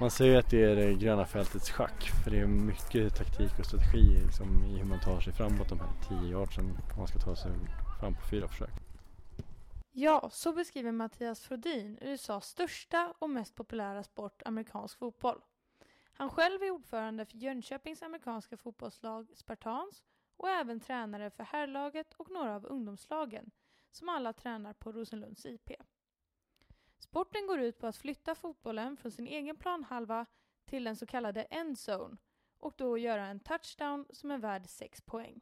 Man säger att det är det gröna fältets schack för det är mycket taktik och strategi liksom, i hur man tar sig framåt de här tio yardsen om man ska ta sig fram på fyra försök. Ja, så beskriver Mattias Frodin USAs största och mest populära sport, amerikansk fotboll. Han själv är ordförande för Jönköpings amerikanska fotbollslag Spartans och även tränare för herrlaget och några av ungdomslagen, som alla tränar på Rosenlunds IP. Sporten går ut på att flytta fotbollen från sin egen planhalva till den så kallade endzone och då göra en touchdown som är värd 6 poäng.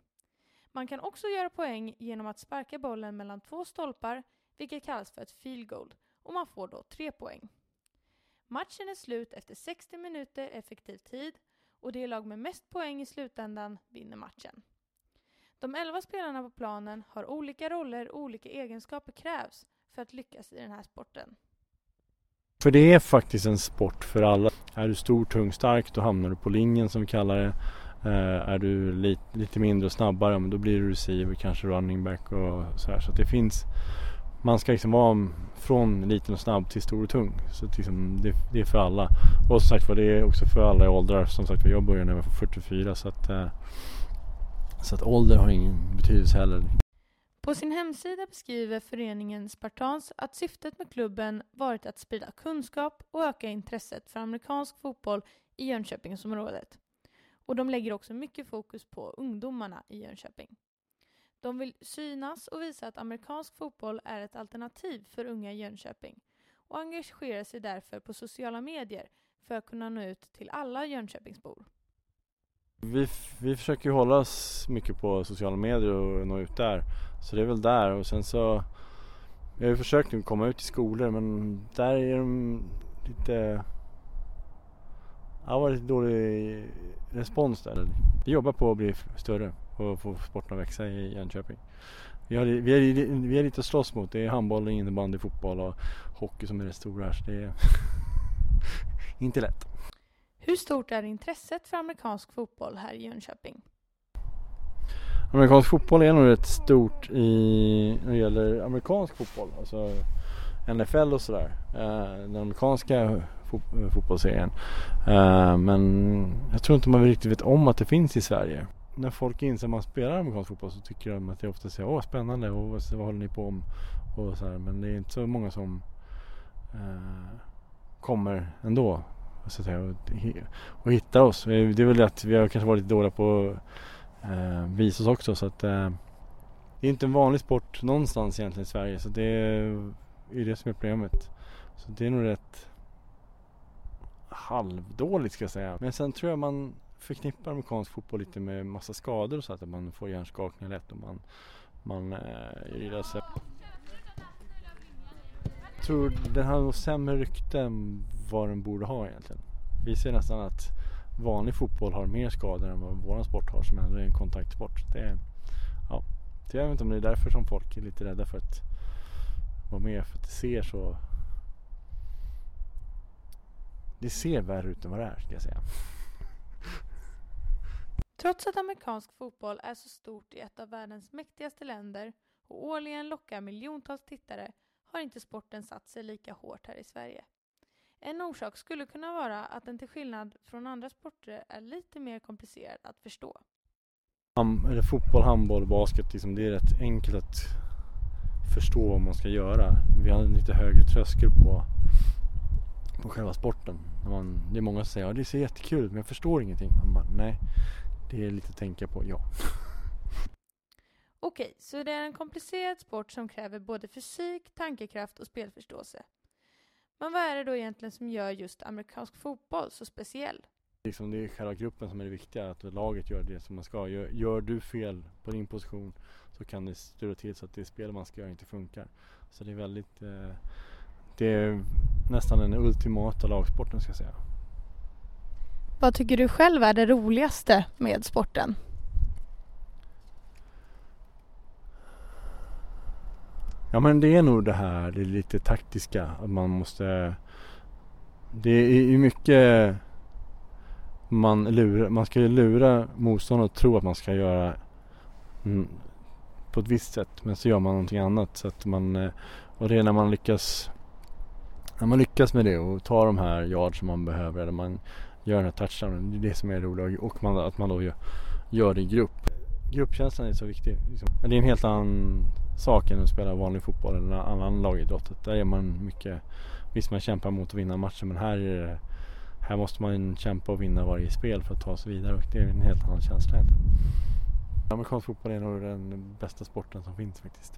Man kan också göra poäng genom att sparka bollen mellan två stolpar, vilket kallas för ett field goal, och man får då 3 poäng. Matchen är slut efter 60 minuter effektiv tid och det lag med mest poäng i slutändan vinner matchen. De 11 spelarna på planen har olika roller och olika egenskaper krävs för att lyckas i den här sporten. För det är faktiskt en sport för alla. Är du stor, tung, stark då hamnar du på linjen som vi kallar det. Uh, är du lite, lite mindre och snabbare, men då blir du receiver, kanske running back och så här. Så det finns, man ska liksom vara från liten och snabb till stor och tung. Så det, liksom, det, det är för alla. Och som sagt var, det är också för alla i åldrar. Som sagt var, jag började när jag var 44 så att, uh, så att ålder har ingen betydelse heller. På sin hemsida beskriver föreningen Spartans att syftet med klubben varit att sprida kunskap och öka intresset för amerikansk fotboll i Jönköpingsområdet. Och de lägger också mycket fokus på ungdomarna i Jönköping. De vill synas och visa att amerikansk fotboll är ett alternativ för unga i Jönköping och engagerar sig därför på sociala medier för att kunna nå ut till alla Jönköpingsbor. Vi, vi försöker hålla oss mycket på sociala medier och nå ut där. Så det är väl där och sen så Vi har ju försökt komma ut i skolor men där är de lite Ja, det har lite dålig respons där. Vi jobbar på att bli större och få sporten att växa i Jönköping. Vi har, vi, är, vi är lite att slåss mot. Det är handboll, innebandy, fotboll och hockey som är det stora här. Så det är inte lätt. Hur stort är intresset för amerikansk fotboll här i Jönköping? Amerikansk fotboll är nog rätt stort i, när det gäller amerikansk fotboll. Alltså NFL och sådär. Eh, den amerikanska fot fotbollsserien. Eh, men jag tror inte man riktigt vet om att det finns i Sverige. När folk inser att man spelar amerikansk fotboll så tycker de att det ofta säger åh spännande och vad, vad håller ni på om? Och så här. Men det är inte så många som eh, kommer ändå så att säga, och, och hittar oss. Eh, det är väl det att vi har kanske varit lite dåliga på att eh, visa oss också så att eh, det är inte en vanlig sport någonstans egentligen i Sverige så det är ju det som är problemet. Så det är nog rätt halvdåligt ska jag säga. Men sen tror jag man förknippar amerikansk fotboll lite med massa skador och så att man får hjärnskakningar lätt och man, man eh, gillar sig. Jag tror den har nog sämre rykte än vad den borde ha egentligen. Vi ser nästan att vanlig fotboll har mer skador än vad vår sport har som ändå är en kontaktsport. Det är, ja, jag vet inte om det är därför som folk är lite rädda för att vara med för att det ser så det ser värre ut än vad det är ska jag säga. Trots att amerikansk fotboll är så stort i ett av världens mäktigaste länder och årligen lockar miljontals tittare har inte sporten satt sig lika hårt här i Sverige. En orsak skulle kunna vara att den till skillnad från andra sporter är lite mer komplicerad att förstå. Eller fotboll, handboll, basket, liksom, det är rätt enkelt att förstå vad man ska göra. Vi har en lite högre tröskel på, på själva sporten. Man, det är många som säger att ja, det ser jättekul men jag förstår ingenting. Man bara, nej, det är lite att tänka på, ja. Okej, så det är en komplicerad sport som kräver både fysik, tankekraft och spelförståelse. Men vad är det då egentligen som gör just amerikansk fotboll så speciell? Liksom det är själva gruppen som är det viktiga, att laget gör det som man ska. Gör, gör du fel på din position så kan det styra till så att det spel man ska göra inte funkar. Så det är väldigt, eh, det är nästan den ultimata lagsporten ska jag säga. Vad tycker du själv är det roligaste med sporten? Ja men det är nog det här, det lite taktiska. Att man måste... Det är ju mycket man lurar, man ska ju lura motståndaren att tro att man ska göra mm, på ett visst sätt men så gör man någonting annat så att man eh, och det är när man lyckas när man lyckas med det och tar de här yard som man behöver eller man gör den här touchdownen. Det är det som är roligt och man, att man då gör, gör det i grupp. Gruppkänslan är så viktig. Liksom. Men det är en helt annan sak än att spela vanlig fotboll eller annan lagidrott. Där är man mycket, visst man kämpar mot att vinna matchen men här är det, här måste man kämpa och vinna varje spel för att ta sig vidare och det är en helt annan känsla egentligen. Amerikansk fotboll är nog den bästa sporten som finns faktiskt.